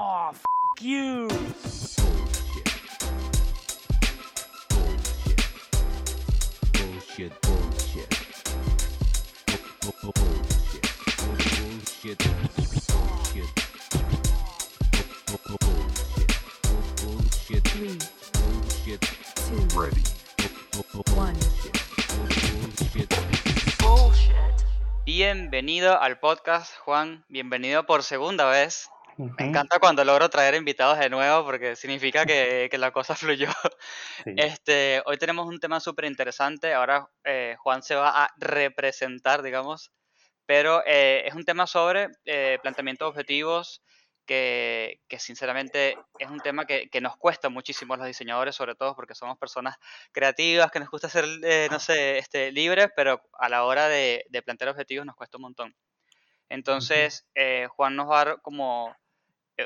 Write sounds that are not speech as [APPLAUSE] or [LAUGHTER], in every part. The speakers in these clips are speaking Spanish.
Oh, f you. Bullshit, bullshit. Bu- bu- Bullshit. Bullshit. Bullshit. Bu- bu- Bullshit. Bu- Bullshit. Three, Bullshit. two, Ready. Bu- bu- one. Bullshit. Bienvenido al podcast, Juan. Bienvenido por segunda vez. Me encanta cuando logro traer invitados de nuevo porque significa que, que la cosa [LAUGHS] fluyó. Sí. Este, hoy tenemos un tema súper interesante. Ahora eh, Juan se va a representar, digamos, pero eh, es un tema sobre eh, planteamiento de objetivos que, que sinceramente es un tema que, que nos cuesta muchísimo a los diseñadores, sobre todo porque somos personas creativas, que nos gusta ser, eh, no sé, este, libres, pero a la hora de, de plantear objetivos nos cuesta un montón. Entonces, eh, Juan nos va a dar como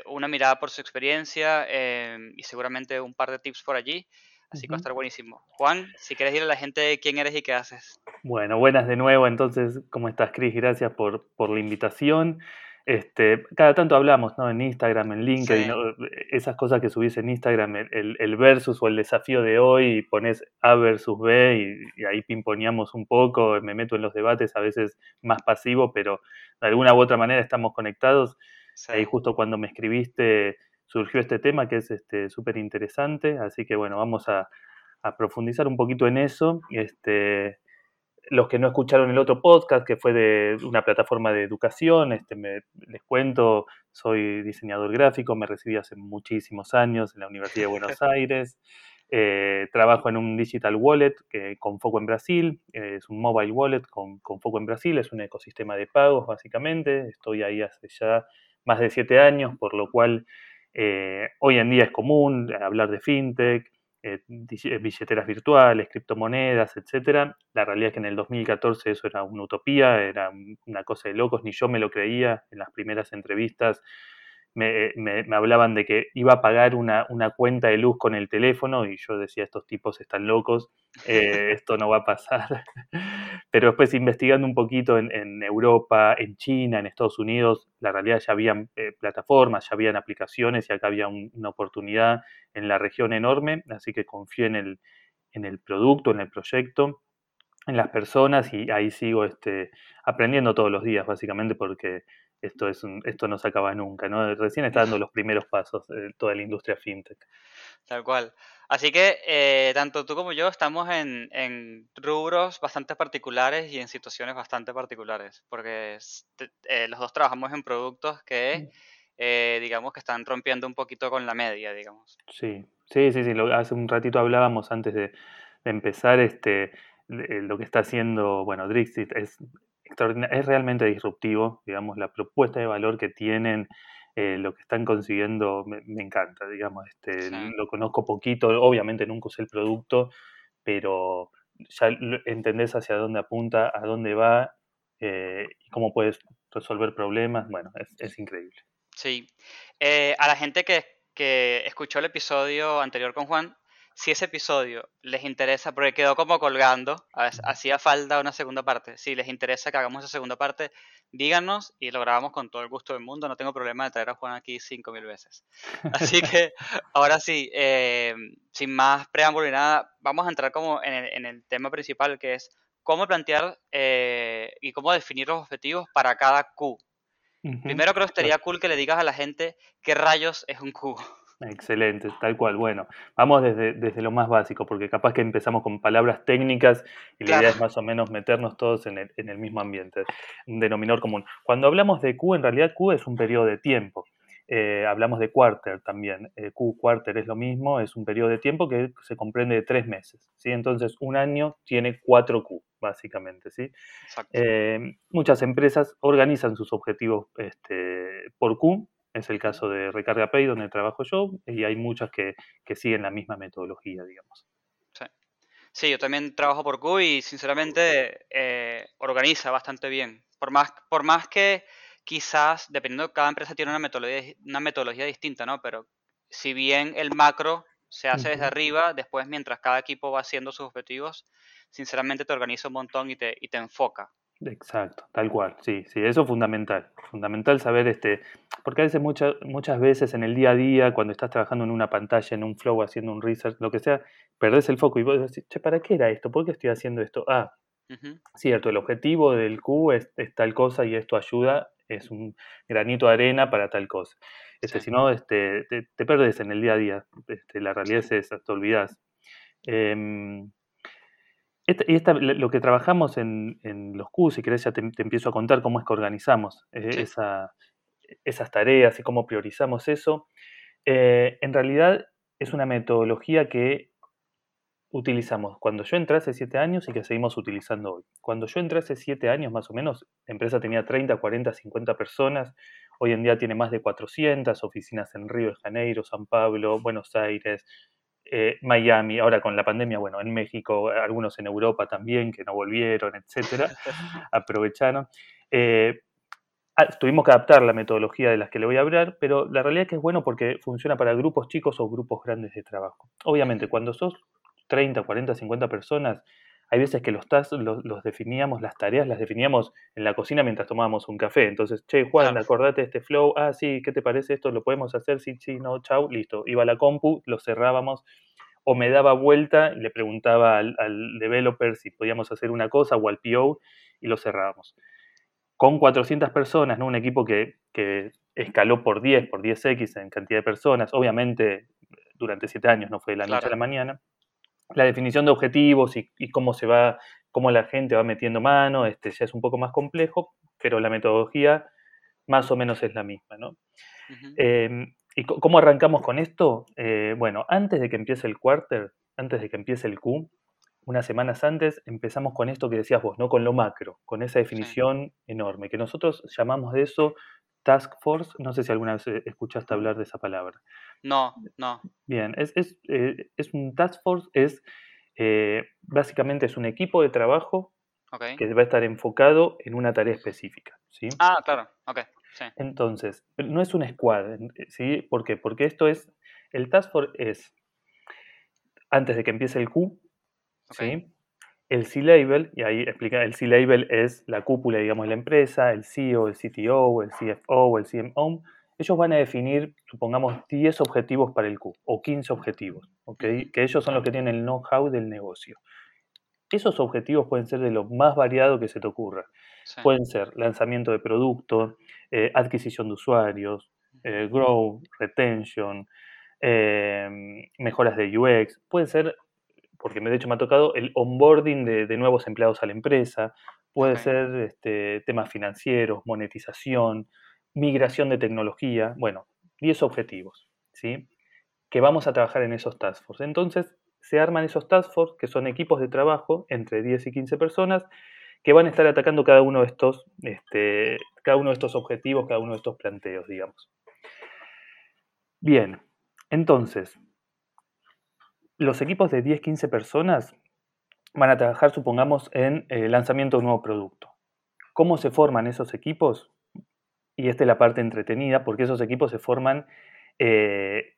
una mirada por su experiencia eh, y seguramente un par de tips por allí. Así que va a estar buenísimo. Juan, si quieres decirle a la gente quién eres y qué haces. Bueno, buenas de nuevo. Entonces, ¿cómo estás, Cris? Gracias por, por la invitación. Este, cada tanto hablamos, ¿no? En Instagram, en LinkedIn, Sí. ¿no? esas cosas que subís en Instagram, el, el- el versus o el desafío de hoy, y pones A versus B y, y ahí pimponeamos un poco, me meto en los debates, a veces más pasivo, pero de alguna u otra manera estamos conectados. Sí. Ahí justo cuando me escribiste surgió este tema que es este, súper interesante, así que bueno, vamos a, a profundizar un poquito en eso. Este, los que no escucharon el otro podcast, que fue de una plataforma de educación, este, me- les cuento, soy diseñador gráfico, me recibí hace muchísimos años en la Universidad de Buenos [LAUGHS] Aires. Eh, trabajo en un digital wallet que, con foco en Brasil, eh, es un mobile wallet con, con foco en Brasil, es un ecosistema de pagos básicamente. Estoy ahí hace ya más de siete años, por lo cual eh, hoy en día es común hablar de fintech, eh, eh, billeteras virtuales, criptomonedas, etcétera. La realidad es que en el 2014 eso era una utopía, era un- una cosa de locos, ni yo me lo creía. En las primeras entrevistas me, me- me hablaban de que iba a pagar una, una cuenta de luz con el teléfono y yo decía, estos tipos están locos, eh, esto no va a pasar. Pero después investigando un poquito en, en Europa, en China, en Estados Unidos, la realidad ya habían eh, plataformas, ya habían aplicaciones y acá había un- una oportunidad en la región enorme, así que confié en el, en el producto, en el proyecto, en las personas y ahí sigo este, aprendiendo todos los días, básicamente, porque esto, es un- esto no se acaba nunca, ¿no? Recién está dando los primeros pasos de toda la industria fintech. Tal cual. Así que eh, tanto tú como yo estamos en, en rubros bastante particulares y en situaciones bastante particulares, porque eh, los dos trabajamos en productos que, eh, digamos, que están rompiendo un poquito con la media, digamos. Sí, sí, sí, sí. lo- hace un ratito hablábamos antes de, de empezar este, lo que está haciendo, bueno, Drixit es, es realmente disruptivo, digamos, la propuesta de valor que tienen, eh, lo que están consiguiendo, me, me encanta, digamos, este, Sí. lo conozco poquito, obviamente nunca usé el producto, pero ya entendés hacia dónde apunta, a dónde va eh, y cómo puedes resolver problemas, bueno, es, es increíble. Sí. Eh, a la gente que, que escuchó el episodio anterior con Juan, si ese episodio les interesa, porque quedó como colgando, hacía falta una segunda parte. Si les interesa que hagamos esa segunda parte, díganos y lo grabamos con todo el gusto del mundo. No tengo problema de traer a Juan aquí cinco mil veces. Así que [LAUGHS] ahora sí, eh, sin más preámbulo y nada, vamos a entrar como en el, en el tema principal que es cómo plantear eh, y cómo definir los objetivos para cada Q. Primero creo que estaría cool que le digas a la gente qué rayos es un Q. Excelente, tal cual. Bueno, vamos desde, desde lo más básico, porque capaz que empezamos con palabras técnicas y la idea es más o menos meternos todos en el, en el mismo ambiente, un denominador común. Cuando hablamos de Q, en realidad Q es un periodo de tiempo. Eh, hablamos de quarter también. Eh, Q quarter es lo mismo, es un periodo de tiempo que se comprende de tres meses. ¿sí? Entonces, un año tiene cuatro Q, básicamente. ¿sí? Exacto. Eh, muchas empresas organizan sus objetivos este, por Q, es el caso de Recarga Pay, donde trabajo yo, y hay muchas que, que siguen la misma metodología, digamos. Sí, yo también trabajo por Q y sinceramente eh, organiza bastante bien. Por más, por más que quizás, dependiendo, cada empresa tiene una metodología, una metodología distinta, ¿no? Pero si bien el macro se hace desde arriba, después mientras cada equipo va haciendo sus objetivos, sinceramente te organiza un montón y te, y te enfoca. Exacto, tal cual, sí, sí, eso es fundamental, fundamental saber, este, porque a veces muchas, muchas veces en el día a día, cuando estás trabajando en una pantalla, en un flow, haciendo un research, lo que sea, perdés el foco y vos decís, che, ¿para qué era esto? ¿Por qué estoy haciendo esto? Ah, cierto, el objetivo del Q es, es tal cosa y esto ayuda, es un granito de arena para tal cosa. Este, Sí, si no, este, te, te perdés en el día a día, este, la realidad sí, es esa, te olvidás. Em, esta- y esta- lo que trabajamos en, en los Q, si querés ya te, te empiezo a contar cómo es que organizamos eh, sí, esa- esas tareas y cómo priorizamos eso. Eh, en realidad es una metodología que utilizamos cuando yo entré hace siete años y que seguimos utilizando hoy. Cuando yo entré hace siete años más o menos, la empresa tenía 30, 40, 50 personas. Hoy en día tiene más de 400 oficinas en Río de Janeiro, San Pablo, Buenos Aires, eh, Miami, ahora con la pandemia, bueno, en México, algunos en Europa también que no volvieron, etcétera, [LAUGHS] aprovecharon. Eh, tuvimos que adaptar la metodología de las que le voy a hablar, pero la realidad es que es bueno porque funciona para grupos chicos o grupos grandes de trabajo. Obviamente, cuando sos 30, 40, 50 personas, hay veces que los tasks los, los definíamos, las tareas las definíamos en la cocina mientras tomábamos un café. Entonces, che, Juan, claro, acordate de este flow. Ah, sí, ¿qué te parece esto? ¿Lo podemos hacer? Sí, sí, no, chau, listo. Iba a la compu, lo cerrábamos o me daba vuelta y le preguntaba al, al developer si podíamos hacer una cosa o al PO y lo cerrábamos. Con 400 personas, ¿no? un equipo que, que escaló por 10, por 10x en cantidad de personas, obviamente durante 7 años, no fue de la noche a la mañana. La definición de objetivos y, y cómo se va, cómo la gente va metiendo mano, este, ya es un poco más complejo, pero la metodología más o menos es la misma, ¿no? Eh, ¿Y cómo arrancamos con esto? Eh, bueno, antes de que empiece el quarter, antes de que empiece el Q, unas semanas antes empezamos con esto que decías vos, ¿no? Con lo macro, con esa definición enorme, que nosotros llamamos de eso Task Force. No sé si alguna vez eh, escuchaste hablar de esa palabra. No, no, Bien, es, es, eh, es un Task Force, es eh, básicamente es un equipo de trabajo que va a estar enfocado en una tarea específica, ¿sí? Ah, claro, ok, sí, Entonces, no es un squad, ¿sí? ¿Por qué? Porque esto es, el task force es, antes de que empiece el Q, ¿sí? El C-Label, y ahí explica, el C-Label es la cúpula, digamos, de la empresa, el CEO, el CTO, el CFO, el CMO, ellos van a definir, supongamos, 10 objetivos para el Q, o 15 objetivos, ¿ok? ujú, Que ellos son los que tienen el know-how del negocio. Esos objetivos pueden ser de lo más variado que se te ocurra. sí, Pueden ser lanzamiento de producto, eh, adquisición de usuarios, eh, ujú, grow, retention, eh, mejoras de UX. Puede ser, porque de hecho me ha tocado, el onboarding de, de nuevos empleados a la empresa. Puede ser este, temas financieros, monetización, migración de tecnología. Bueno, 10 objetivos, ¿sí? Que vamos a trabajar en esos task force. Entonces, se arman esos task force, que son equipos de trabajo entre 10 y 15 personas, que van a estar atacando cada uno de estos, este, cada uno de estos objetivos, cada uno de estos planteos, digamos. Bien, entonces, los equipos de 10, 15 personas van a trabajar, supongamos, en el lanzamiento de un nuevo producto. ¿Cómo se forman esos equipos? Y esta es la parte entretenida, porque esos equipos se forman eh,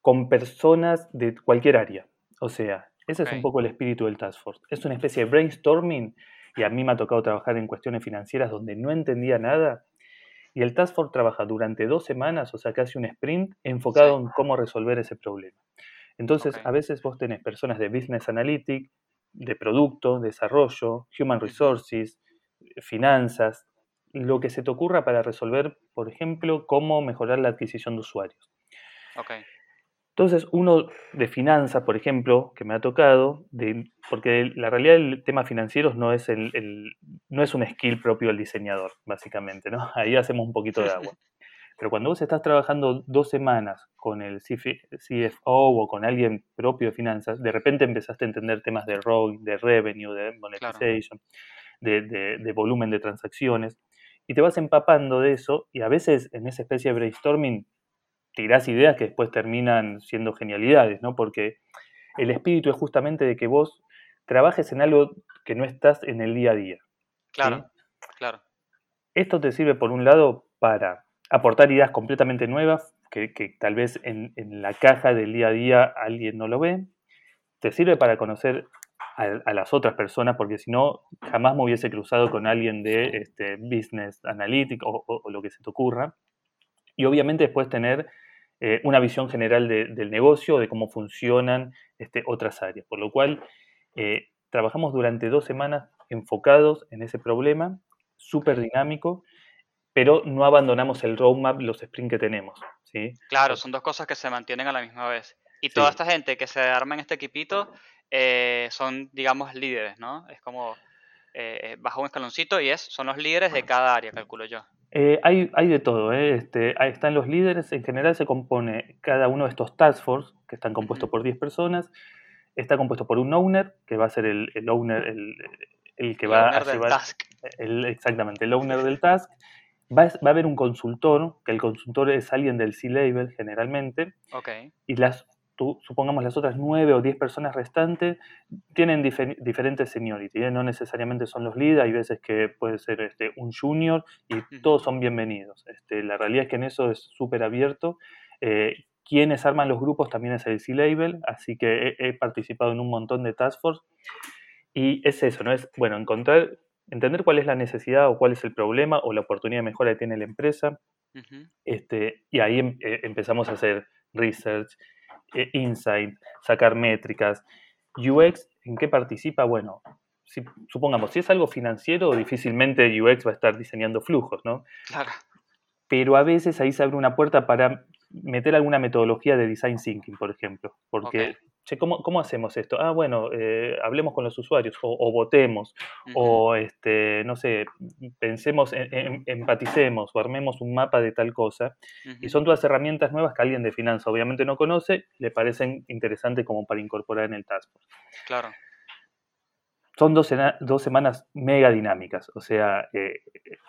con personas de cualquier área. O sea, ese es un poco el espíritu del Task Force. Es una especie de brainstorming y a mí me ha tocado trabajar en cuestiones financieras donde no entendía nada. Y el Task Force trabaja durante dos semanas, o sea, casi un sprint, enfocado sí, en cómo resolver ese problema. Entonces, a veces vos tenés personas de Business Analytics, de producto, desarrollo, Human Resources, finanzas, lo que se te ocurra para resolver, por ejemplo, cómo mejorar la adquisición de usuarios. ok, Entonces, uno de finanzas, por ejemplo, que me ha tocado, de, porque la realidad del tema financieros no es, el, el- no es un skill propio del diseñador, básicamente, ¿no? [LAUGHS] Ahí hacemos un poquito de [LAUGHS] agua. Pero cuando vos estás trabajando dos semanas con el CFO o con alguien propio de finanzas, de repente empezaste a entender temas de ROI, de revenue, de claro, monetization, de, de- de volumen de transacciones, y te vas empapando de eso, y a veces en esa especie de brainstorming tirás ideas que después terminan siendo genialidades, ¿no? Porque el espíritu es justamente de que vos trabajes en algo que no estás en el día a día, ¿sí? claro, claro, Esto te sirve, por un lado, para aportar ideas completamente nuevas, que, que tal vez en, en la caja del día a día alguien no lo ve. Te sirve para conocer a, a las otras personas, porque si no, jamás me hubiese cruzado con alguien de este, Business Analytics o, o- o lo que se te ocurra. Y obviamente después tener eh, una visión general de- del negocio, de cómo funcionan este, otras áreas. Por lo cual, eh, trabajamos durante dos semanas enfocados en ese problema, súper dinámico, pero no abandonamos el roadmap, los sprints que tenemos. ¿sí? Claro, son dos cosas que se mantienen a la misma vez. Y toda Sí. esta gente que se arma en este equipito eh, son, digamos, líderes, ¿no? Es como eh, baja un escaloncito y es, son los líderes de cada área, calculo yo. Eh, hay, hay de todo, ¿eh? este, ahí están los líderes, en general se compone cada uno de estos task force, que están compuestos por 10 personas, está compuesto por un owner, que va a ser el, el owner, el, el que El va owner a del llevar, task. el- exactamente, el owner del task. Va, a- va a haber un consultor, que el consultor es alguien del C-Level generalmente, Ok. y las, tú- supongamos las otras 9 o 10 personas restantes tienen dife- diferentes seniority, ¿eh? no necesariamente son los lead, hay veces que puede ser este, un junior y todos son bienvenidos. Este, la realidad es que en eso es súper abierto. Eh, quienes arman los grupos también es el C-Label, así que he, he participado en un montón de task force y es eso, ¿no? Es, bueno, encontrar, entender cuál es la necesidad o cuál es el problema o la oportunidad de mejora que tiene la empresa, este, y ahí em- eh, empezamos a hacer research, eh, insight, sacar métricas. UX, ¿en qué participa? Bueno, si, supongamos, si es algo financiero, difícilmente UX va a estar diseñando flujos, ¿no? Claro. Pero a veces ahí se abre una puerta para meter alguna metodología de design thinking, por ejemplo. Porque. Che, ¿cómo, cómo hacemos esto? Ah, bueno, eh, hablemos con los usuarios o, o votemos o este, no sé, pensemos, en- en- empaticemos o armemos un mapa de tal cosa. Y son todas herramientas nuevas que alguien de finanzas obviamente no conoce, le parecen interesantes como para incorporar en el Task Force. Claro. Son dos, dos semanas mega dinámicas, o sea, eh,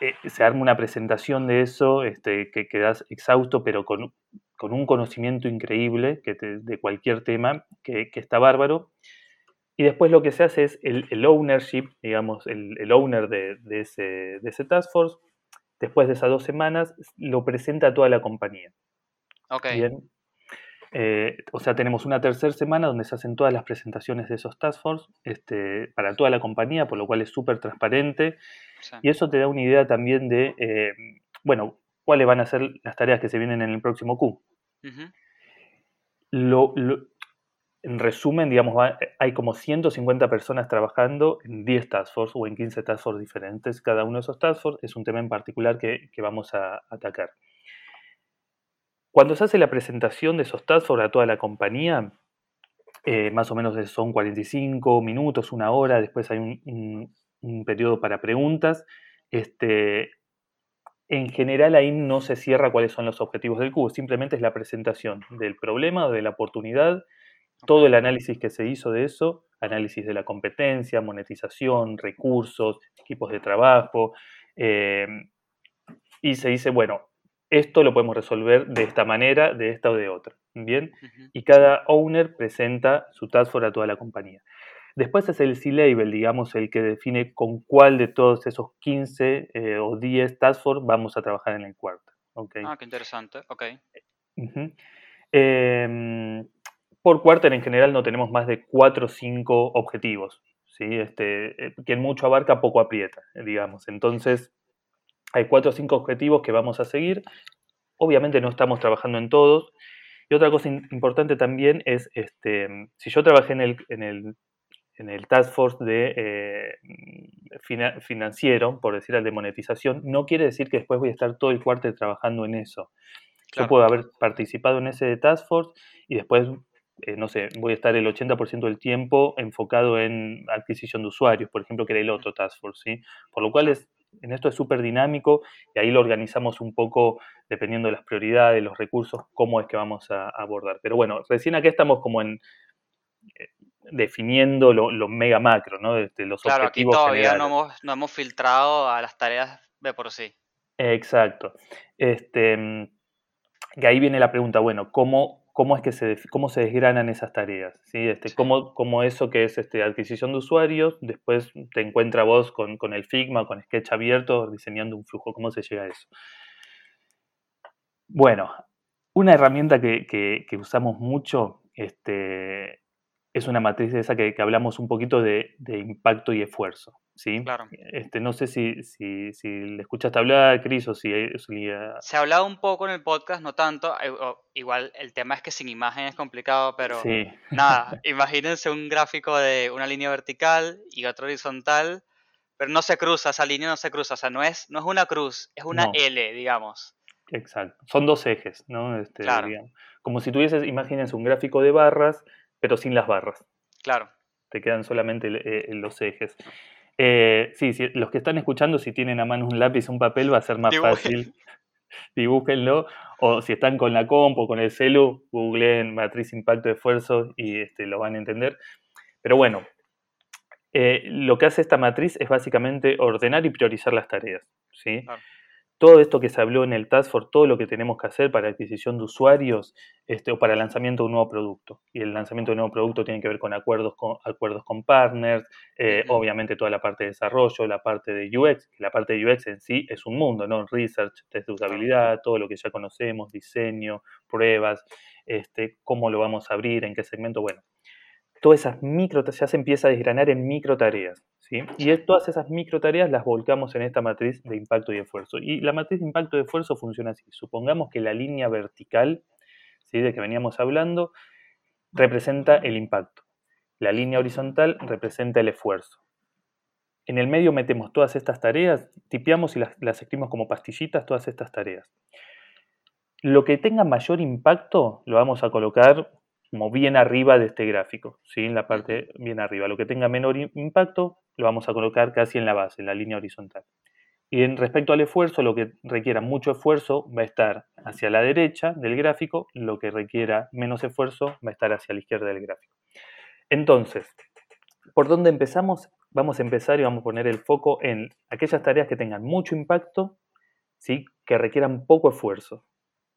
eh, se arma una presentación de eso este, que quedas exhausto, pero con, con un conocimiento increíble que te- de cualquier tema, que, que está bárbaro. Y después lo que se hace es el, el ownership, digamos, el, el owner de, de ese, de ese task force, después de esas dos semanas, lo presenta a toda la compañía. Ok. Bien. Eh, o sea, tenemos una tercera semana donde se hacen todas las presentaciones de esos task force este, para toda la compañía, por lo cual es súper transparente. Sí. Y eso te da una idea también de, eh, bueno, cuáles van a ser las tareas que se vienen en el próximo Q. Lo- lo- en resumen, digamos, va- hay como 150 personas trabajando en 10 task force o en 15 task force diferentes. Cada uno de esos task force es un tema en particular que, que vamos a atacar. Cuando se hace la presentación de esos task force a toda la compañía, eh, más o menos son 45 minutos, una hora, después hay un, un- un periodo para preguntas. Este, en general ahí no se cierra cuáles son los objetivos del cubo, simplemente es la presentación del problema de la oportunidad, todo el análisis que se hizo de eso, análisis de la competencia, monetización, recursos, equipos de trabajo, eh, y se dice, bueno, esto lo podemos resolver de esta manera, de esta o de otra. Bien, y cada owner presenta su task force a toda la compañía. Después es el C-Label, digamos, el que define con cuál de todos esos 15 eh, o 10 task force vamos a trabajar en el cuarto. ¿ok? Ah, qué interesante. Ok. Em, por quarter en general no tenemos más de 4 o 5 objetivos. ¿sí? Este, eh, quien mucho abarca, poco aprieta, digamos. Entonces, hay 4 o 5 objetivos que vamos a seguir. Obviamente no estamos trabajando en todos. Y otra cosa importante también es, este, si yo trabajé en el, en el, en el task force de eh, fina- financiero, por decir al de monetización, no quiere decir que después voy a estar todo el quarter trabajando en eso. Yo puedo haber participado en ese task force y después, eh, no sé, voy a estar el 80% del tiempo enfocado en adquisición de usuarios, por ejemplo, que era el otro task force, ¿sí? Por lo cual es, en esto es súper dinámico y ahí lo organizamos un poco dependiendo de las prioridades, los recursos, cómo es que vamos a abordar. Pero bueno, recién acá estamos como en eh, definiendo lo, lo mega macro, ¿no? De, de los Claro, aquí todavía no hemos, no hemos filtrado a las tareas de por sí. Exacto. Este, mm, que ahí viene la pregunta, bueno, ¿cómo, cómo es que se, cómo se desgranan esas tareas? ¿sí? Este, Sí. ¿cómo, cómo eso que es este, adquisición de usuarios, después te encuentra vos con, con el Figma, con Sketch abierto, diseñando un flujo? ¿Cómo se llega a eso? Bueno, una herramienta que, que- que usamos mucho este, es una matriz de esa que, que hablamos un poquito de, de impacto y esfuerzo. ¿sí? Claro. Este, no sé si, si, si le escuchaste hablar, Cris, o si... si, Se ha hablado un poco en el podcast, no tanto. eh, Igual el tema es que sin imagen es complicado, pero sí, nada, [LAUGHS] imagínense un gráfico de una línea vertical y otra horizontal, pero no se cruza, esa línea no se cruza, o sea, no es, no es una cruz, es una No. L, digamos. exacto. Son dos ejes, ¿no? Este, Claro. digamos. Como si tuvieses, imagínense, un gráfico de barras, pero sin las barras. Claro, te quedan solamente eh, los ejes. Eh, sí, sí, los que están escuchando, si tienen a mano un lápiz o un papel, va a ser más Dibujen. fácil. [LAUGHS] Dibújenlo. O si están con la comp o con el celu, googleen matriz impacto de esfuerzo y este, lo van a entender. Pero bueno, eh, lo que hace esta matriz es básicamente ordenar y priorizar las tareas. ¿sí? Claro. Todo esto que se habló en el Task Force, todo lo que tenemos que hacer para adquisición de usuarios este, o para lanzamiento de un nuevo producto. Y el lanzamiento de un nuevo producto tiene que ver con acuerdos con, acuerdos con partners, eh, obviamente toda la parte de desarrollo, la parte de UX, que la parte de UX en sí es un mundo, ¿no? Research, test de usabilidad, todo lo que ya conocemos, diseño, pruebas, este, cómo lo vamos a abrir, en qué segmento, bueno. Todas esas micro, ya se empieza a desgranar en micro tareas, Y todas esas micro tareas las volcamos en esta matriz de impacto y esfuerzo. Y la matriz de impacto y esfuerzo funciona así. Supongamos que la línea vertical, ¿sí? De que veníamos hablando, representa el impacto. La línea horizontal representa el esfuerzo. En el medio metemos todas estas tareas, tipeamos y las, las escribimos como pastillitas, todas estas tareas. Lo que tenga mayor impacto lo vamos a colocar como bien arriba de este gráfico, ¿sí? en la parte bien arriba. Lo que tenga menor im- impacto lo vamos a colocar casi en la base, en la línea horizontal. Y en respecto al esfuerzo, lo que requiera mucho esfuerzo va a estar hacia la derecha del gráfico, lo que requiera menos esfuerzo va a estar hacia la izquierda del gráfico. Entonces, ¿por dónde empezamos? Vamos a empezar y vamos a poner el foco en aquellas tareas que tengan mucho impacto, ¿sí? que requieran poco esfuerzo.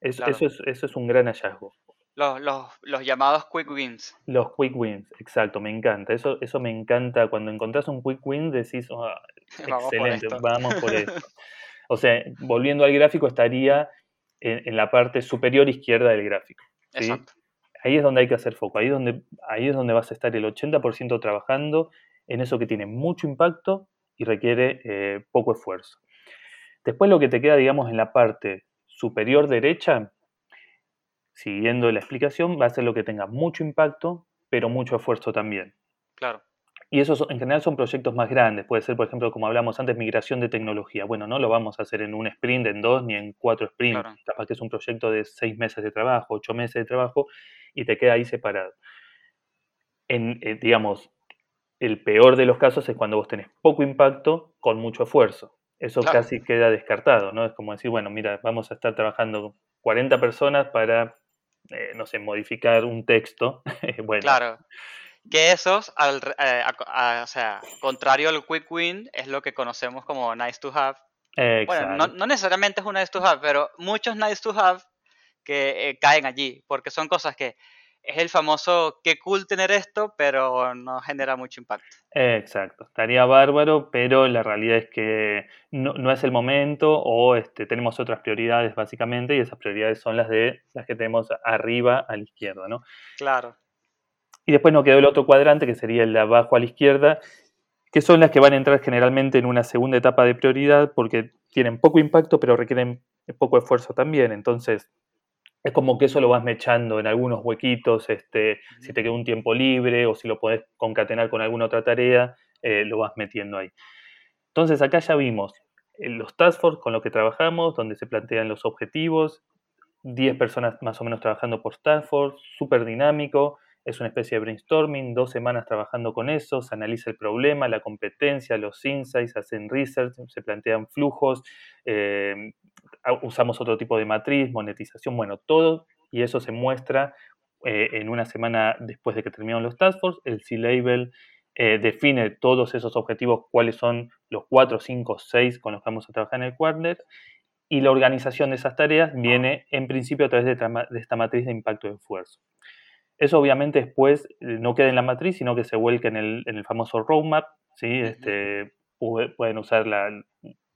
Es- Claro. eso, es, eso es un gran hallazgo. Los, los, los llamados quick wins. Los quick wins, exacto, me encanta. Eso, eso me encanta. Cuando encontrás un quick win decís, "Ah, [LAUGHS] Vamos por excelente, vamos por [LAUGHS] esto. O sea, volviendo al gráfico, estaría en, en la parte superior izquierda del gráfico. ¿sí? Exacto. Ahí es donde hay que hacer foco, ahí es donde, ahí es donde vas a estar el 80% trabajando en eso que tiene mucho impacto y requiere eh, poco esfuerzo. Después lo que te queda, digamos, en la parte superior derecha, siguiendo la explicación, va a ser lo que tenga mucho impacto, pero mucho esfuerzo también. Claro. Y esos en general son proyectos más grandes. Puede ser, por ejemplo, como hablamos antes, migración de tecnología. Bueno, no lo vamos a hacer en un sprint, en dos, ni en cuatro sprints. Claro. Capaz que es un proyecto de seis meses de trabajo, ocho meses de trabajo, y te queda ahí separado. En, eh, digamos, el peor de los casos es cuando vos tenés poco impacto con mucho esfuerzo. Eso Claro. casi queda descartado, ¿no? Es como decir, bueno, mira, vamos a estar trabajando 40 personas para, eh, no sé, modificar un texto. [LAUGHS] bueno, Claro. Que esos, al, eh, a- a- o sea, contrario al quick win, es lo que conocemos como nice to have. Bueno, no, no necesariamente es un nice to have, pero muchos nice to have que eh, caen allí, porque son cosas que es el famoso qué cool tener esto, pero no genera mucho impacto. Exacto, estaría bárbaro, pero la realidad es que no, no es el momento o este, tenemos otras prioridades básicamente y esas prioridades son las de las que tenemos arriba a la izquierda, ¿no? Claro, Y después nos quedó el otro cuadrante que sería el de abajo a la izquierda, que son las que van a entrar generalmente en una segunda etapa de prioridad porque tienen poco impacto pero requieren poco esfuerzo también. Entonces, es como que eso lo vas mechando en algunos huequitos, este, si te queda un tiempo libre o si lo podés concatenar con alguna otra tarea, eh, lo vas metiendo ahí. Entonces, acá ya vimos eh, los task force con los que trabajamos, donde se plantean los objetivos, 10 personas más o menos trabajando por task force, súper dinámico, es una especie de brainstorming, dos semanas trabajando con eso, se analiza el problema, la competencia, los insights, hacen research, se plantean flujos, eh, usamos otro tipo de matriz, monetización, bueno, todo, y eso se muestra eh, en una semana después de que terminaron los task force, el C-Label eh, define todos esos objetivos, cuáles son los 4, 5, 6 con los que vamos a trabajar en el quarter, y la organización de esas tareas viene en principio a través de, esta matriz de impacto de esfuerzo. Eso obviamente después eh, no queda en la matriz, sino que se vuelca en el, en el famoso roadmap, ¿sí? Este, pu- pueden usar la,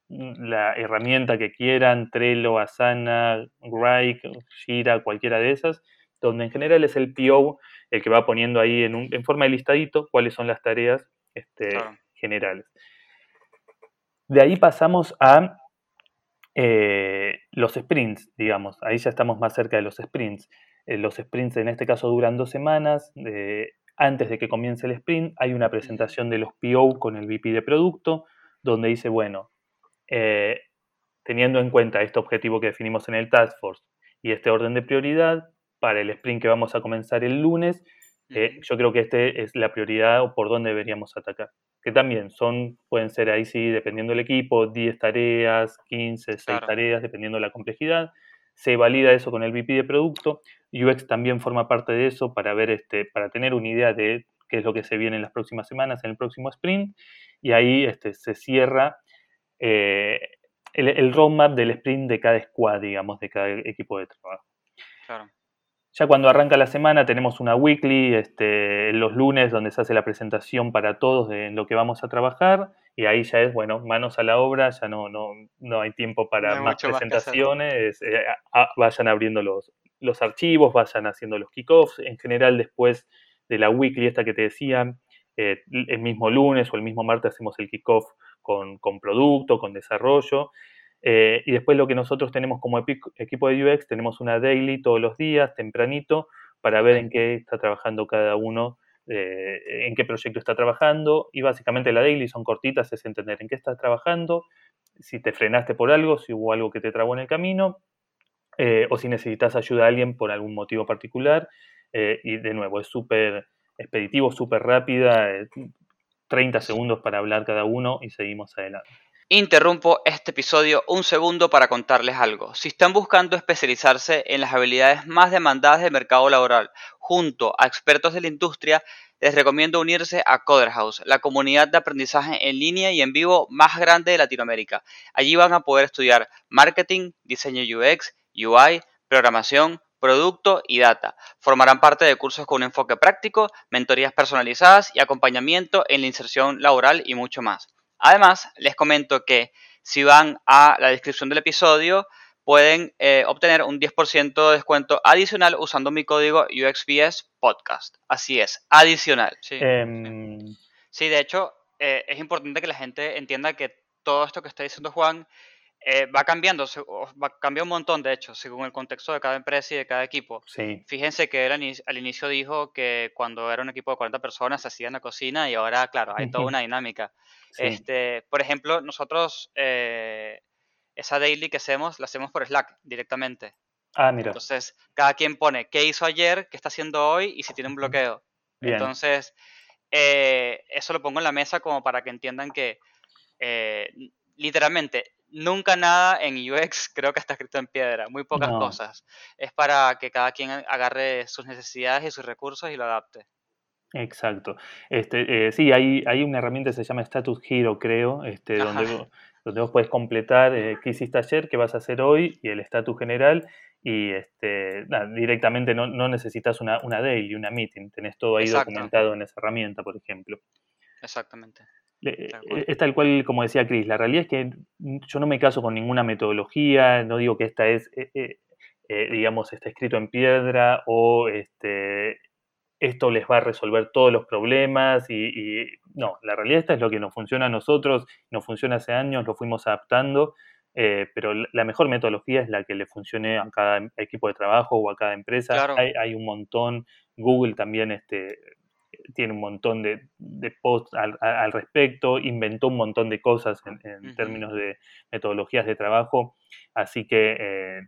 la herramienta que quieran, Trello, Asana, Grike, Jira, cualquiera de esas, donde en general es el PO el que va poniendo ahí en, un- en forma de listadito cuáles son las tareas este, generales. De ahí pasamos a eh, los sprints, digamos. Ahí ya estamos más cerca de los sprints. Eh, los sprints en este caso duran dos semanas. eh, antes de que comience el sprint hay una presentación de los PO con el VP de producto, donde dice, bueno, eh, teniendo en cuenta este objetivo que definimos en el Task Force y este orden de prioridad, para el sprint que vamos a comenzar el lunes, eh, yo creo que este es la prioridad o por dónde deberíamos atacar. Que también son, pueden ser ahí sí, dependiendo del equipo, 10 tareas, 15, 6 Claro. tareas, dependiendo de la complejidad. Se valida eso con el VP de producto. UX también forma parte de eso para ver, este, para tener una idea de qué es lo que se viene en las próximas semanas, en el próximo sprint. Y ahí este, se cierra eh, el, el roadmap del sprint de cada squad, digamos, de cada equipo de trabajo. Claro. Ya cuando arranca la semana tenemos una weekly, este, los lunes, donde se hace la presentación para todos de lo que vamos a trabajar. Y ahí ya es, bueno, manos a la obra, ya no, no, no hay tiempo para No hay más presentaciones. eh, a- vayan abriendo los, los archivos, vayan haciendo los kickoffs. En general, después de la weekly esta que te decía, eh, el mismo lunes o el mismo martes hacemos el kickoff con, con producto, con desarrollo. Eh, y después lo que nosotros tenemos como equipo de UX, tenemos una daily todos los días, tempranito, para ver en qué está trabajando cada uno, eh, en qué proyecto está trabajando. Y básicamente la daily son cortitas, es entender en qué estás trabajando, si te frenaste por algo, si hubo algo que te trabó en el camino, eh, o si necesitas ayuda a alguien por algún motivo particular. Y de nuevo, es súper expeditivo, súper rápida, 30 segundos para hablar cada uno y seguimos adelante. Interrumpo este episodio un segundo para contarles algo. Si están buscando especializarse en las habilidades más demandadas del mercado laboral junto a expertos de la industria, les recomiendo unirse a Coder House, la comunidad de aprendizaje en línea y en vivo más grande de Latinoamérica. Allí van a poder estudiar marketing, diseño UX, UI, programación, producto y data. Formarán parte de cursos con un enfoque práctico, mentorías personalizadas y acompañamiento en la inserción laboral y mucho más. Además, les comento que si van a la descripción del episodio, pueden eh, obtener un 10% de descuento adicional usando mi código UXPS Podcast. Así es, adicional. Sí, Em, Sí, de hecho, eh, es importante que la gente entienda que todo esto que está diciendo Juan eh, va cambiando, va, cambia un montón, de hecho, según el contexto de cada empresa y de cada equipo. sí, Fíjense que él al inicio, dijo que cuando era un equipo de 40 personas se hacía en la cocina y ahora, claro, hay toda [LAUGHS] una dinámica. sí. Este, por ejemplo, nosotros eh, esa daily que hacemos la hacemos por Slack directamente. Ah, mira, Entonces, cada quien pone qué hizo ayer, qué está haciendo hoy y si tiene un bloqueo. bien. Entonces, eh, eso lo pongo en la mesa como para que entiendan que literalmente nunca nada en UX creo que está escrito en piedra, muy pocas No. cosas. Es para que cada quien agarre sus necesidades y sus recursos y lo adapte. Exacto. Este, eh, sí, hay, hay una herramienta que se llama Status Hero, creo, este, donde, vos, donde vos puedes completar eh, qué hiciste ayer, qué vas a hacer hoy y el estatus general. Y este, directamente no, no necesitas una, una daily, una meeting. Tenés todo ahí Exacto. documentado en esa herramienta, por ejemplo. Exactamente. Eh, Es tal cual como decía Chris, la realidad es que yo no me caso con ninguna metodología, no digo que esta es, eh, eh, eh, digamos, está escrito en piedra o este, esto les va a resolver todos los problemas y, y no, la realidad esta es lo que nos funciona a nosotros, nos funciona hace años, lo fuimos adaptando, eh, pero la- mejor metodología es la que le funcione a cada equipo de trabajo o a cada empresa. Claro. Hay, hay un montón, Google también este, tiene un montón de, de posts al, respecto, inventó un montón de cosas en, en términos de metodologías de trabajo, así que eh,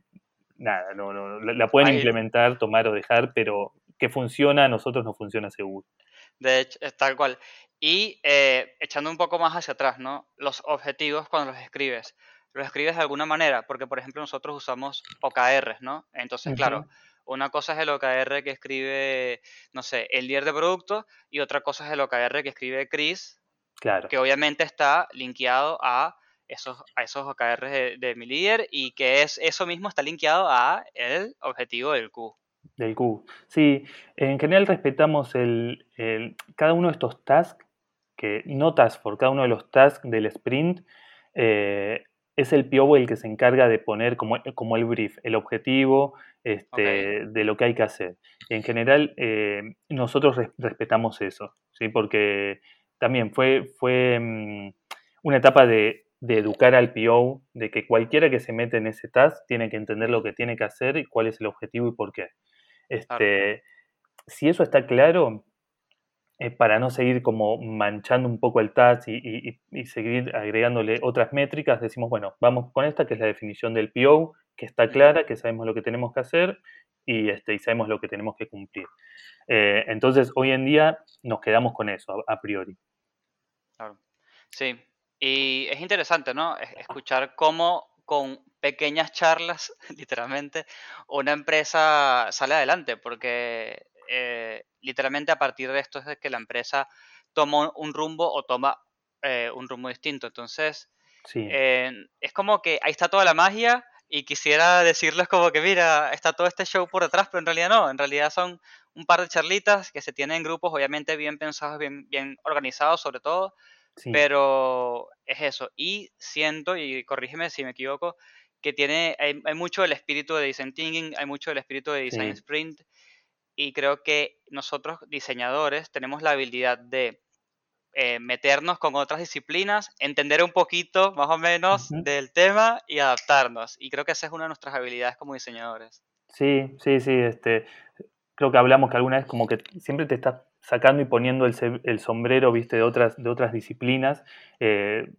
nada, no, no, la, la pueden Ahí- implementar, tomar o dejar, pero que funciona a nosotros nos funciona seguro. De hecho, es tal cual. Y eh, echando un poco más hacia atrás, ¿no? Los objetivos cuando los escribes. Los escribes de alguna manera, porque por ejemplo nosotros usamos OKRs, ¿no? Entonces, claro. Una cosa es el OKR que escribe, no sé, el líder de producto, y otra cosa es el OKR que escribe Chris, Claro, que obviamente está linkeado a esos, a esos OKRs de, de mi líder, y que es eso mismo está linkeado a el objetivo del Q. del Q. Sí, en general respetamos el, el- cada uno de estos tasks, que no task for cada uno de los tasks del sprint, eh, es el PO el que se encarga de poner como, como el brief, el objetivo este, de lo que hay que hacer. En general, eh, nosotros respetamos eso, ¿sí? porque también fue, fue mm, una etapa de, educar al PO, de que cualquiera que se mete en ese task tiene que entender lo que tiene que hacer y cuál es el objetivo y por qué. Este, Si eso está claro, eh, para no seguir como manchando un poco el task y, seguir agregándole otras métricas, decimos, bueno, vamos con esta que es la definición del PO, que está clara, que sabemos lo que tenemos que hacer y, este, y sabemos lo que tenemos que cumplir. Eh, entonces, hoy en día nos quedamos con eso, a, priori. Claro. Sí, y es interesante, ¿no? Escuchar cómo con pequeñas charlas, [LAUGHS] literalmente, una empresa sale adelante, porque eh, literalmente a partir de esto es que la empresa toma un rumbo o toma eh, un rumbo distinto. Entonces, es como que ahí está toda la magia y quisiera decirles como que, mira, está todo este show por detrás, pero en realidad no, en realidad son un par de charlitas que se tienen en grupos, obviamente bien pensados, bien, bien organizados sobre todo, pero es eso. Y siento, y corrígeme si me equivoco, que tiene, hay, mucho del espíritu de Design Thinking, hay mucho del espíritu de Design Sprint, y creo que nosotros diseñadores tenemos la habilidad de eh, meternos con otras disciplinas, entender un poquito más o menos del tema y adaptarnos. Y creo que esa es una de nuestras habilidades como diseñadores. Sí, sí, sí. Este, creo que hablamos que alguna vez como que siempre te estás sacando y poniendo el, sombrero, viste, de otras, de otras disciplinas. Eh,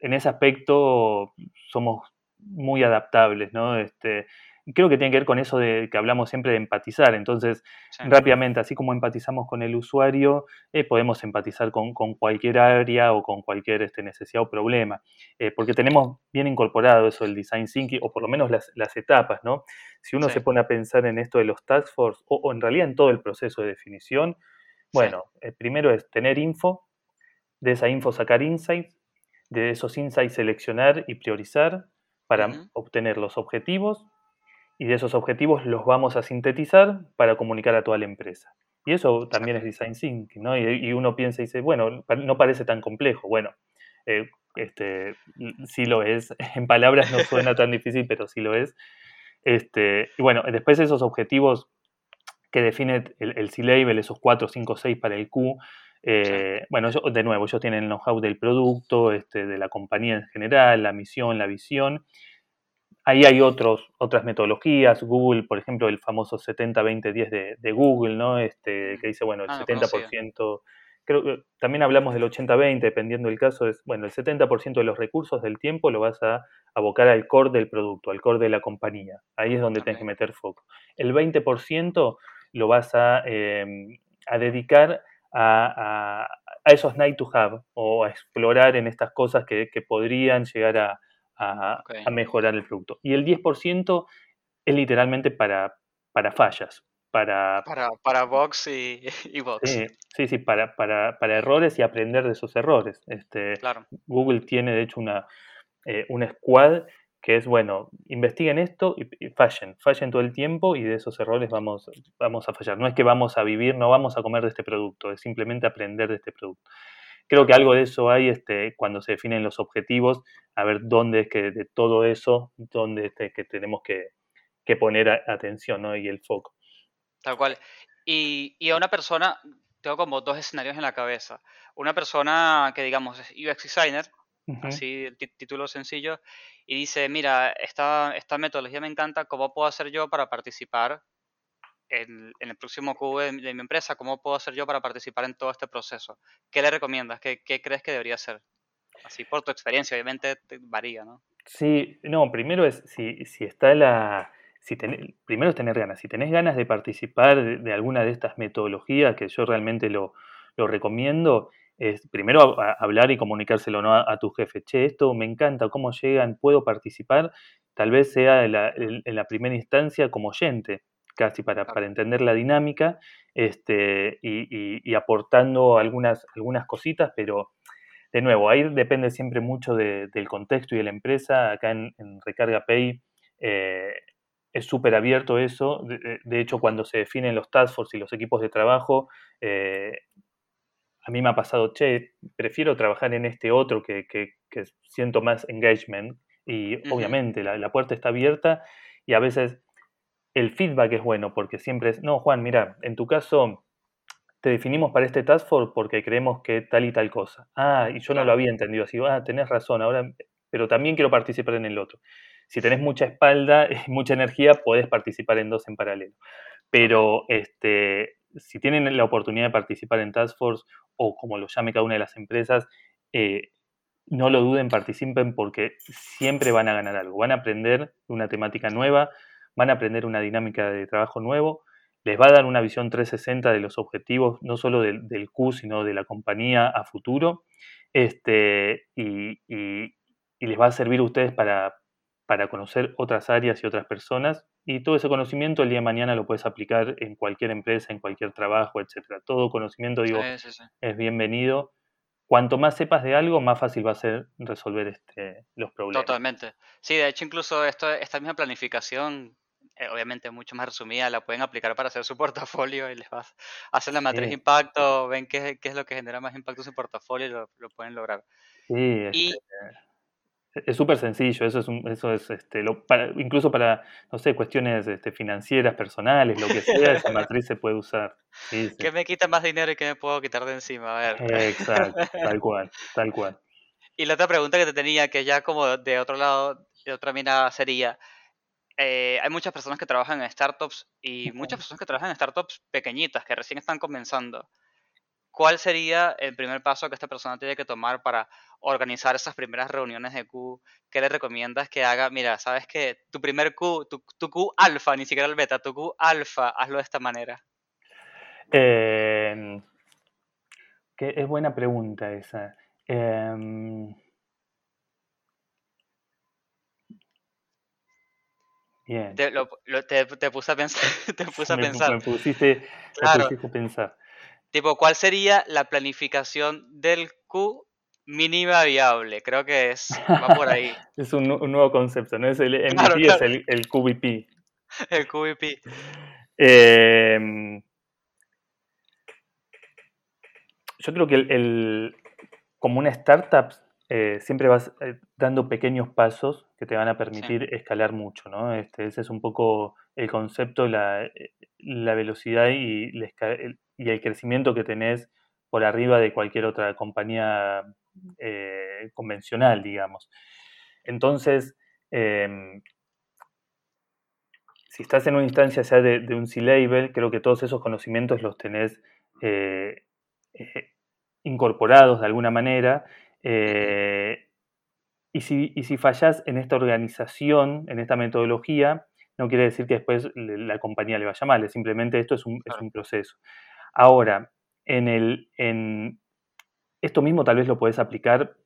en ese aspecto somos muy adaptables, ¿no? Este, creo que tiene que ver con eso de que hablamos siempre de empatizar. Entonces, rápidamente, así como empatizamos con el usuario, eh, podemos empatizar con, cualquier área o con cualquier este, necesidad o problema, eh, porque tenemos bien incorporado eso del design thinking, o por lo menos las, etapas, ¿no? Si uno se pone a pensar en esto de los task force, o, en realidad en todo el proceso de definición, bueno, el eh, primero es tener info, de esa info sacar insights, de esos insights seleccionar y priorizar para obtener los objetivos y de esos objetivos los vamos a sintetizar para comunicar a toda la empresa. Y eso también es design thinking, ¿no? Y, uno piensa y dice, bueno, no parece tan complejo. Bueno, eh, este, sí lo es. [LAUGHS] En palabras no suena tan difícil, pero sí lo es. Este, y bueno, después esos objetivos que define el, C-Label, esos 4, 5, 6 para el Q, eh, bueno, de nuevo, ellos tienen el know-how del producto, este, de la compañía en general, la misión, la visión, Ahí hay otros, otras metodologías, Google, por ejemplo, el famoso 70-20-10 de, de, Google, ¿no? Este, que dice, bueno, el 70%, ah, creo que también hablamos del 80-20, dependiendo del caso, es, bueno, el 70% de los recursos del tiempo lo vas a abocar al core del producto, al core de la compañía. Ahí es donde tienes que meter foco. El 20% lo vas a, em, a dedicar a, a, esos night to have o a explorar en estas cosas que, que podrían llegar a, a, mejorar el producto. Y el 10% es literalmente para, para fallas. Para, para, para box y, [LAUGHS] y box. Sí, sí, para, para, para, errores y aprender de esos errores. Este, Google tiene, de hecho, una, eh, una squad que es, bueno, investiguen esto y, fallen, fallen todo el tiempo y de esos errores vamos, vamos a fallar. No es que vamos a vivir, no vamos a comer de este producto, es simplemente aprender de este producto. Creo que algo de eso hay este, cuando se definen los objetivos, a ver dónde es que de todo eso, dónde es que tenemos que, poner atención ¿no? y el foco. Tal cual. Y, a una persona, tengo como dos escenarios en la cabeza. Una persona que digamos es UX designer, así el título sencillo, y dice, mira, esta, esta metodología me encanta, ¿cómo puedo hacer yo para participar en, el próximo cubo de, mi empresa, ¿cómo puedo hacer yo para participar en todo este proceso? ¿Qué le recomiendas? ¿Qué, crees que debería hacer? Así por tu experiencia, obviamente varía, ¿no? Sí, no, primero es si, si está la... Si primero es tener ganas. Si tenés ganas de participar de, alguna de estas metodologías, que yo realmente lo, recomiendo, es primero hablar y comunicárselo ¿no? a, tu jefe. Che, esto me encanta, cómo llegan, puedo participar. Tal vez sea en la primera instancia como oyente casi para, entender la dinámica este, y, aportando algunas, algunas cositas, pero de nuevo, ahí depende siempre mucho del contexto y de la empresa. Acá en, Recarga Pay eh, es súper abierto eso. De, hecho, cuando se definen los task force y los equipos de trabajo, eh, a mí me ha pasado, che, prefiero trabajar en este otro que, que siento más engagement Y obviamente la, la puerta está abierta y a veces el feedback es bueno porque siempre es, no, Juan, mira, en tu caso te definimos para este task force porque creemos que tal y tal cosa. Ah, y yo no lo había entendido así. Ah, tenés razón, ahora, pero también quiero participar en el otro. Si tenés mucha espalda [LAUGHS] mucha energía, podés participar en dos en paralelo. Pero este, si tienen la oportunidad de participar en Task Force o como lo llame cada una de las empresas, eh, no lo duden, participen porque siempre van a ganar algo. Van a aprender una temática nueva, van a aprender una dinámica de trabajo nuevo, les va a dar una visión 360 de los objetivos, no solo del, del Q, sino de la compañía a futuro, este, y, y- y les va a servir a ustedes para, para conocer otras áreas y otras personas, y todo ese conocimiento el día de mañana lo puedes aplicar en cualquier empresa, en cualquier trabajo, etcétera. Todo conocimiento, digo, Sí, sí, sí. es bienvenido. Cuanto más sepas de algo, más fácil va a ser resolver este, los problemas. Totalmente. Sí, de hecho, incluso esto, esta misma planificación, obviamente mucho más resumida, la pueden aplicar para hacer su [LAUGHS] portafolio y les vas a hacer la matriz de Sí. impacto, ven qué, qué es lo que genera más impacto en su portafolio y lo, lo pueden lograr. Sí, Y es súper sencillo, eso es, un- eso es este, lo, para- incluso para, no sé, cuestiones este, financieras, personales, lo que sea, esa [LAUGHS] matriz se puede usar. Sí, sí. ¿qué me quita más dinero y qué me puedo quitar de encima? A ver. Exacto, tal [LAUGHS] cual, tal cual. Y la otra pregunta que te tenía, que ya como de otro lado, de otra mirada sería, eh, hay muchas personas que trabajan en startups y muchas personas que trabajan en startups pequeñitas, que recién están comenzando. ¿Cuál sería el primer paso que esta persona tiene que tomar para organizar esas primeras reuniones de Q? ¿Qué le recomiendas que haga? Mira, sabes que tu primer Q, tu, tu Q alfa, ni siquiera el beta, tu Q alfa, hazlo de esta manera. Eh, que es buena pregunta esa. Em, bien. Te, lo- lo- te- te puse a pensar, [LAUGHS] te puse a Me, pensar. me pusiste, me Claro. pusiste a pensar. Tipo, ¿cuál sería la planificación del Q mínima viable? Creo que es, va por ahí, [LAUGHS] Es un, un nuevo concepto, ¿no? Es el MVP, Claro, es el QVP. el QVP. [LAUGHS] Em, yo creo que el, el- como una startup eh, siempre vas eh, dando pequeños pasos que te van a permitir escalar mucho, ¿no? Este, ese es un poco el concepto, la, eh, la velocidad y, el, y el crecimiento que tenés por arriba de cualquier otra compañía eh, convencional, digamos. Entonces, em, si estás en una instancia ya de, de un C-Label, creo que todos esos conocimientos los tenés incorporados de alguna manera. Eh, y, si, y si fallás en esta organización, en esta metodología, no quiere decir que después la compañía le vaya mal, simplemente esto es un, es un proceso. Ahora, en el, en, esto mismo tal vez lo puedes aplicar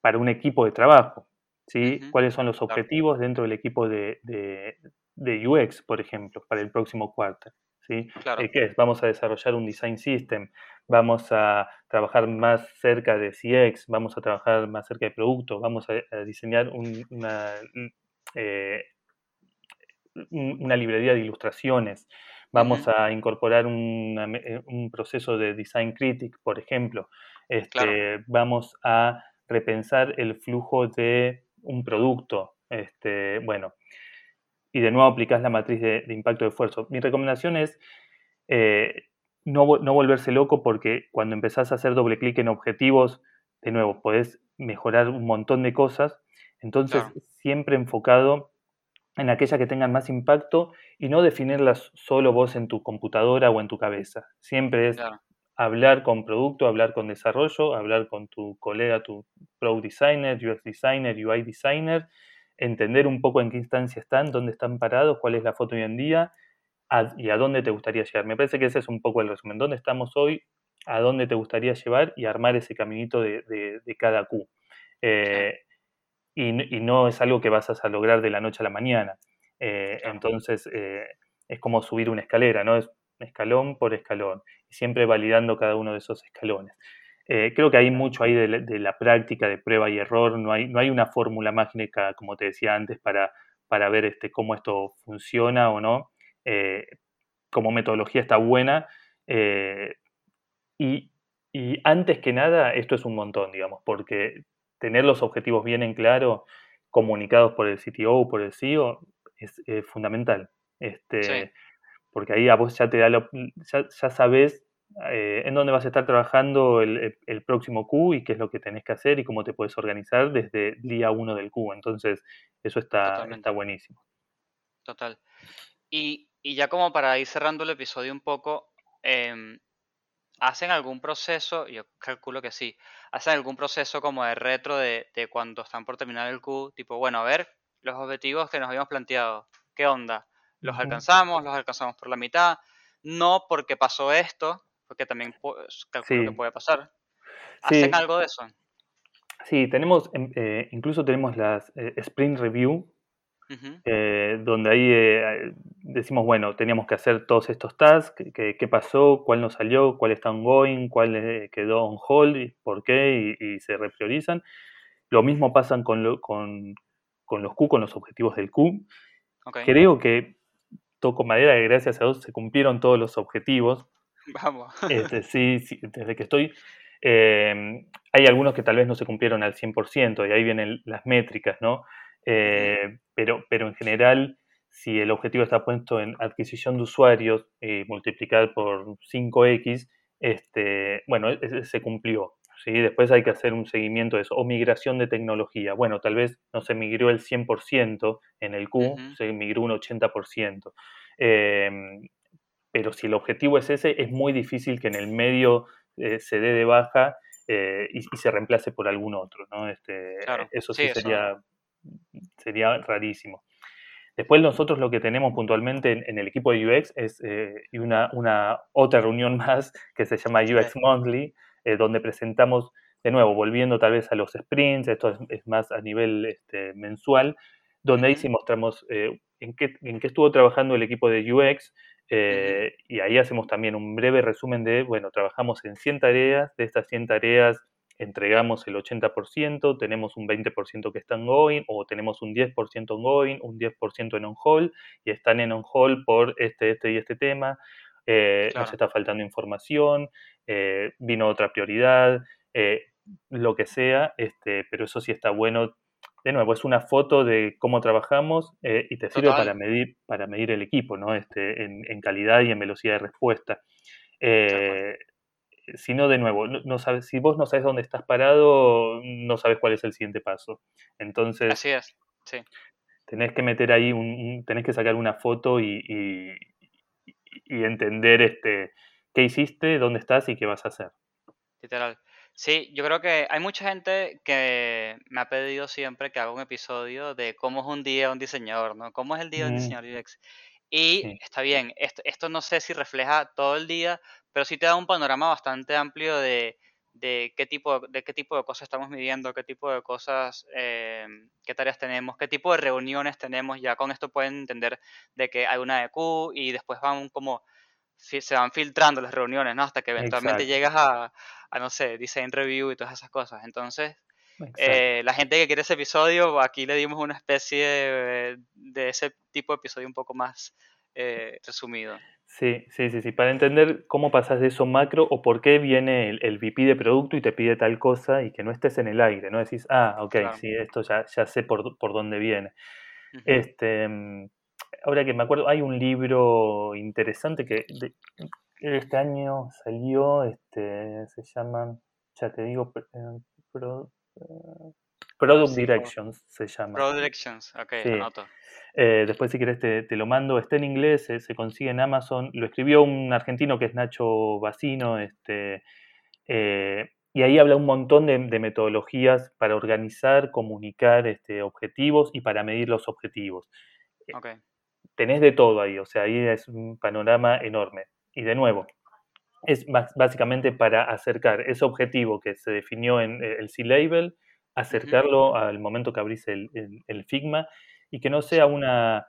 para un equipo de trabajo. ¿sí? ¿Cuáles son los objetivos dentro del equipo de, de- de UX, por ejemplo, para el próximo cuarto? ¿Sí? Claro. Eh, ¿Qué es? Vamos a desarrollar un design system, vamos a trabajar más cerca de CX, vamos a trabajar más cerca de producto, vamos a, a diseñar un- una, eh, un- una librería de ilustraciones, vamos a incorporar una eh, un proceso de design critic, por ejemplo, este, vamos a repensar el flujo de un producto, este, bueno, y de nuevo aplicás la matriz de, de impacto de esfuerzo. Mi recomendación es eh, no, no volverse loco porque cuando empezás a hacer doble clic en objetivos, de nuevo, podés mejorar un montón de cosas. Entonces, Claro. siempre enfocado en aquellas que tengan más impacto y no definirlas solo vos en tu computadora o en tu cabeza. Siempre es Claro. hablar con producto, hablar con desarrollo, hablar con tu colega, tu Pro Designer, UX Designer, UI Designer, entender un poco en qué instancia están, dónde están parados, cuál es la foto hoy en día a- y a dónde te gustaría llegar. Me parece que ese es un poco el resumen. ¿Dónde estamos hoy? ¿A dónde te gustaría llevar? Y armar ese caminito de, de- de cada Q. Eh, y, no es algo que vas a lograr de la noche a la mañana. Eh. Entonces, eh, es como subir una escalera, ¿no? Es escalón por escalón, siempre validando cada uno de esos escalones. Eh, creo que hay mucho ahí de la, de la práctica, de prueba y error, no hay, no hay una fórmula mágica, como te decía antes, para, para ver este, cómo esto funciona o no. Eh, como metodología está buena, eh, y, y antes que nada, esto es un montón, digamos, porque tener los objetivos bien en claro, comunicados por el CTO o por el CEO es fundamental. Este, Sí. Porque ahí a vos ya te da la- ya, ya sabes eh, en dónde vas a estar trabajando el, el- próximo Q y qué es lo que tenés que hacer y cómo te puedes organizar desde el día uno del Q. Entonces, eso está, Totalmente. está buenísimo. Total. Y, y ya como para ir cerrando el episodio un poco, em, ¿hacen algún proceso? Yo calculo que sí. ¿Hacen algún proceso como de retro de, de cuando están por terminar el Q? Tipo, bueno, a ver, los objetivos que nos habíamos planteado, ¿qué onda? ¿Los alcanzamos? ¿Los alcanzamos por la mitad? No porque pasó esto, porque también pues, calculo que Sí. puede pasar. ¿Hacen Sí. algo de eso? Sí, tenemos, em, eh, incluso tenemos las eh, Sprint Review, Ujú, eh, donde ahí eh, decimos, bueno, teníamos que hacer todos estos tasks, qué- pasó, cuál nos salió, cuál está ongoing, cuál eh, quedó on hold, y por qué, y, y se repriorizan. Lo mismo pasan con, lo- con, con los Q, con los objetivos del Q. ok, Creo que toco madera que gracias a Dios se cumplieron todos los objetivos. [LAUGHS] vamos. Este, sí, sí, desde que estoy. eh, hay algunos que tal vez no se cumplieron al 100% y ahí vienen las métricas, ¿no? Eh, pero, pero en general, si el objetivo está puesto en adquisición de usuarios y multiplicar por 5x, este, bueno, e- e- se cumplió. ¿sí? Después hay que hacer un seguimiento de eso. O migración de tecnología. Bueno, tal vez no se migró el 100% en el Q, se migró un 80%. Eh, pero si el objetivo es ese, es muy difícil que en el medio eh, se dé de baja eh, y, y se reemplace por algún otro, ¿no? Este, Claro, Eso sí, sí, eso- sería, sería rarísimo. Después nosotros lo que tenemos puntualmente en, en el equipo de UX es eh, una, una otra reunión [LAUGHS] más que se llama UX. Monthly, eh, donde presentamos, de nuevo, volviendo tal vez a los sprints, esto es, es más a nivel este, mensual, donde ahí sí mostramos eh, en, qué, en qué estuvo trabajando el equipo de UX, eh, y ahí hacemos también un breve resumen de, bueno, trabajamos en 100 tareas, de estas 100 tareas entregamos el 80%, tenemos un 20% que está ongoing, o tenemos un 10% ongoing, un 10% en on hold, y están en on hold por este, este y este tema, eh, nos está faltando información, eh, vino otra prioridad, eh, lo que sea, este, pero eso sí está bueno. De nuevo, es una foto de cómo trabajamos eh, y te sirve Total. para medir, para medir el equipo, ¿no? Este, en, en calidad y en velocidad de respuesta. Eh, si no, de nuevo, no, sabes, si vos no sabes dónde estás parado, no sabes cuál es el siguiente paso. Entonces, Así es, sí. tenés que meter ahí, un, un- tenés que sacar una foto y, y- y entender este, qué hiciste, dónde estás y qué vas a hacer. Literal. Sí, yo creo que hay mucha gente que me ha pedido siempre que haga un episodio de cómo es un día un diseñador, ¿no? ¿Cómo es el día de un Mm. diseñador UX? Y Sí. está bien, esto, esto no sé si refleja todo el día, pero sí te da un panorama bastante amplio de, de qué tipo de, qué tipo de cosas estamos midiendo, qué tipo de cosas, eh, qué tareas tenemos, qué tipo de reuniones tenemos. Ya con esto pueden entender de que hay una de Q y después van como se van filtrando las reuniones, ¿no? Hasta que eventualmente Exacto. llegas a, a, no sé, design review y todas esas cosas. Entonces, eh, la gente que quiere ese episodio, aquí le dimos una especie de, de ese tipo de episodio un poco más eh, resumido. Sí, sí, sí, sí, para entender cómo pasas de eso macro o por qué viene el, el VP de producto y te pide tal cosa y que no estés en el aire, ¿no? Decís, ah, ok, Claro. sí, esto ya, ya sé por, por dónde viene. Ujú. Este, mm, ahora que me acuerdo, hay un libro interesante que de- este año salió, este, se llama, ya te digo, pr- eh, pro- eh, Product Sí, Directions se llama. Product Directions, ok, Sí. anoto. Eh, después, si querés, te, te lo mando. Está en inglés, eh, se consigue en Amazon. Lo escribió un argentino que es Nacho Bacino. Este, eh, y ahí habla un montón de, de metodologías para organizar, comunicar este, objetivos y para medir los objetivos. Ok, Tenés de todo ahí, o sea, ahí es un panorama enorme. Y de nuevo, es básicamente para acercar ese objetivo que se definió en eh, el C-Label, acercarlo al momento que abrís el, el- el Figma y que no sea una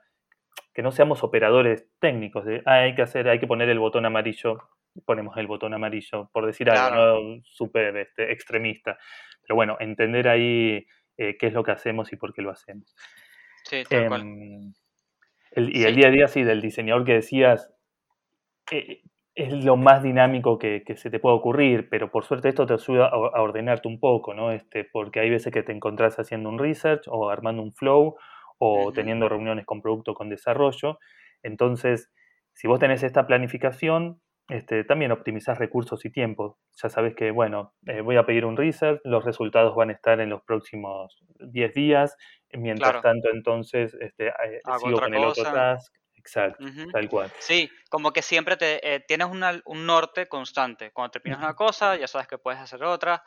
que no seamos operadores técnicos de "Ah, hay que hacer, hay que poner el botón amarillo, ponemos el botón amarillo, por decir algo, súper este, extremista. Pero bueno, entender ahí eh, qué es lo que hacemos y por qué lo hacemos. sí, tal cual. El- y el día a día, sí, del diseñador que decías, eh, es lo más dinámico que, que, se te puede ocurrir, pero por suerte esto te ayuda a, a, ordenarte un poco, ¿no? Este, porque hay veces que te encontrás haciendo un research o armando un flow o uh -huh. teniendo reuniones con producto con desarrollo. Entonces, si vos tenés esta planificación, este, también optimizás recursos y tiempo. Ya sabes que, bueno, eh, voy a pedir un research, los resultados van a estar en los próximos 10 días, mientras claro. tanto, entonces, este, eh, sigo con el otro task. Exacto, uh -huh. tal cual. Sí, como que siempre te, eh, tienes una, un norte constante. Cuando terminas uh -huh. una cosa, ya sabes que puedes hacer otra.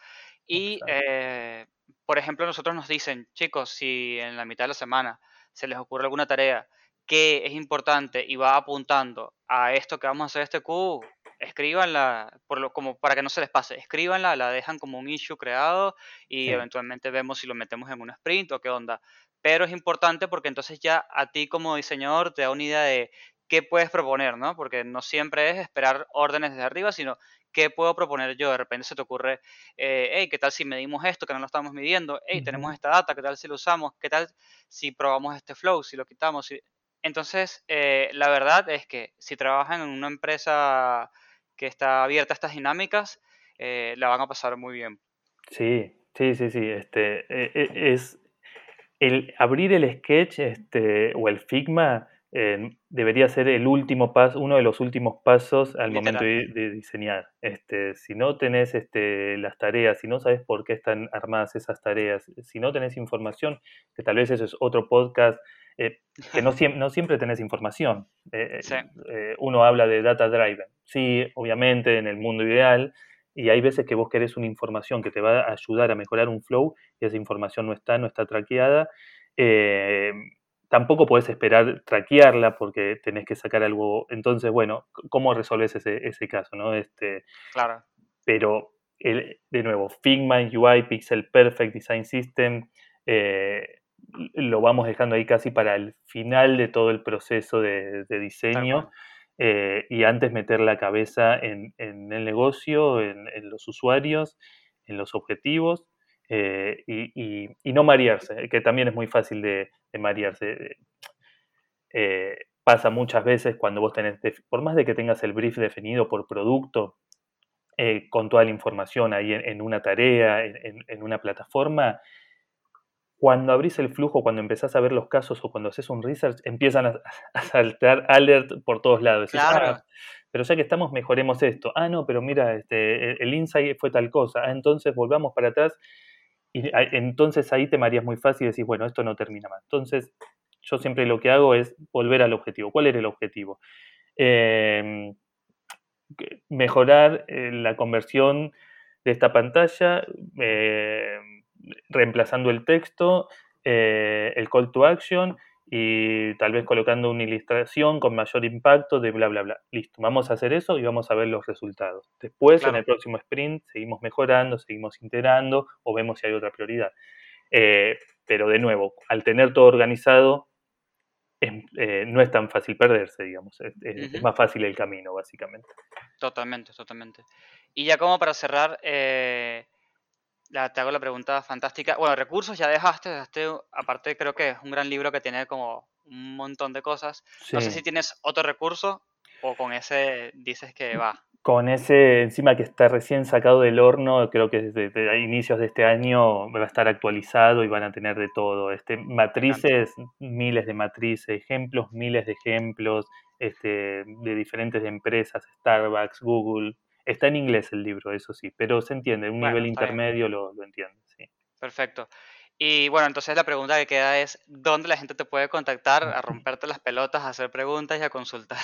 Y, eh, por ejemplo, nosotros nos dicen, chicos, si en la mitad de la semana se les ocurre alguna tarea que es importante y va apuntando a esto que vamos a hacer este Q, escríbanla, por lo, como para que no se les pase, escríbanla, la dejan como un issue creado y sí. eventualmente vemos si lo metemos en un sprint o qué onda. Pero es importante porque entonces ya a ti como diseñador te da una idea de qué puedes proponer, ¿no? Porque no siempre es esperar órdenes desde arriba, sino qué puedo proponer yo. De repente se te ocurre, eh, hey, ¿qué tal si medimos esto que no lo estamos midiendo? Hey, uh -huh. tenemos esta data, ¿qué tal si lo usamos? ¿Qué tal si probamos este flow, si lo quitamos? Si... Entonces, eh, la verdad es que si trabajan en una empresa que está abierta a estas dinámicas, eh, la van a pasar muy bien. Sí, sí, sí, sí. Este, es el abrir el sketch este, o el Figma eh, debería ser el último paso, uno de los últimos pasos al Literal. momento de, de, diseñar. Este, si no tenés este, las tareas, si no sabes por qué están armadas esas tareas, si no tenés información, que tal vez eso es otro podcast, eh, que no, no, siempre tenés información. Eh, sí. Eh, uno habla de data driven. Sí, obviamente en el mundo ideal, y hay veces que vos querés una información que te va a ayudar a mejorar un flow y esa información no está, no está traqueada. Tampoco podés esperar traquearla porque tenés que sacar algo. Entonces, bueno, ¿cómo resolves ese, ese caso? ¿no? Este, claro. Pero, el, de nuevo, Figma, UI, Pixel Perfect, Design System, eh, lo vamos dejando ahí casi para el final de todo el proceso de, de diseño. Eh, y antes meter la cabeza en, en el negocio, en, en, los usuarios, en los objetivos eh, y, y, y, no marearse, que también es muy fácil de, de marearse. Eh, pasa muchas veces cuando vos tenés, por más de que tengas el brief definido por producto, con toda la información ahí en, en una tarea, en, una plataforma, cuando abrís el flujo, cuando empezás a ver los casos o cuando haces un research, empiezan a, [LAUGHS] a saltar alert por todos lados. Claro. Decís, ah, pero ya que estamos, mejoremos esto. Ah, no, pero mira, este, el insight fue tal cosa. Ah, entonces volvamos para atrás. Y entonces ahí te marías muy fácil y decís, bueno, esto no termina más. Entonces, yo siempre lo que hago es volver al objetivo. ¿Cuál era el objetivo? Eh, mejorar eh, la conversión de esta pantalla. Eh, reemplazando el texto, eh, el call to action y tal vez colocando una ilustración con mayor impacto de bla, bla, bla. Listo, vamos a hacer eso y vamos a ver los resultados. Después, claro. en el próximo sprint, seguimos mejorando, seguimos integrando o vemos si hay otra prioridad. Eh, pero de nuevo, al tener todo organizado, es, eh, no es tan fácil perderse, digamos. Es, es, uh -huh. es, más fácil el camino, básicamente. Totalmente, totalmente. Y ya como para cerrar, eh, la, te hago la pregunta fantástica. Bueno, recursos ya dejaste, dejaste, aparte creo que es un gran libro que tiene como un montón de cosas. Sí. No sé si tienes otro recurso o con ese dices que va. Con ese, encima que está recién sacado del horno, creo que desde, inicios de este año va a estar actualizado y van a tener de todo. Este, matrices, miles de matrices, ejemplos, miles de ejemplos, este, de diferentes empresas, Starbucks, Google, Está en inglés el libro, eso sí, pero se entiende, un bueno, nivel intermedio lo, lo, entiende, sí. Perfecto. Y bueno, entonces la pregunta que queda es, ¿dónde la gente te puede contactar a [LAUGHS] romperte las pelotas, a hacer preguntas y a consultar?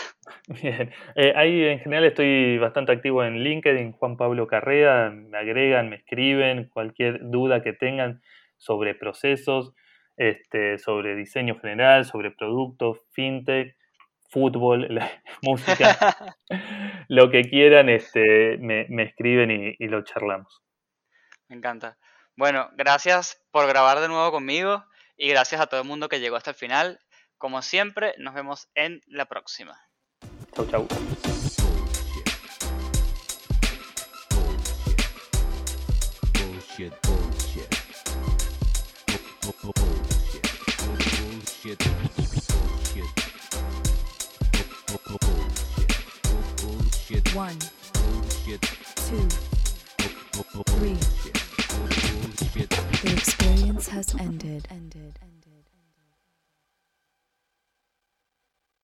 Bien, eh, ahí en general estoy bastante activo en LinkedIn, Juan Pablo Carrera, me agregan, me escriben, cualquier duda que tengan sobre procesos, este, sobre diseño general, sobre productos, fintech, fútbol, la, [LAUGHS] música, [LAUGHS] lo que quieran, este, me, me escriben y, y, lo charlamos. Me encanta. Bueno, gracias por grabar de nuevo conmigo y gracias a todo el mundo que llegó hasta el final. Como siempre, nos vemos en la próxima. Chau, chau. Bullshit, bullshit. Bullshit. Bullshit. One, Bullshit. two, three. Bullshit. The experience has ended. Ended.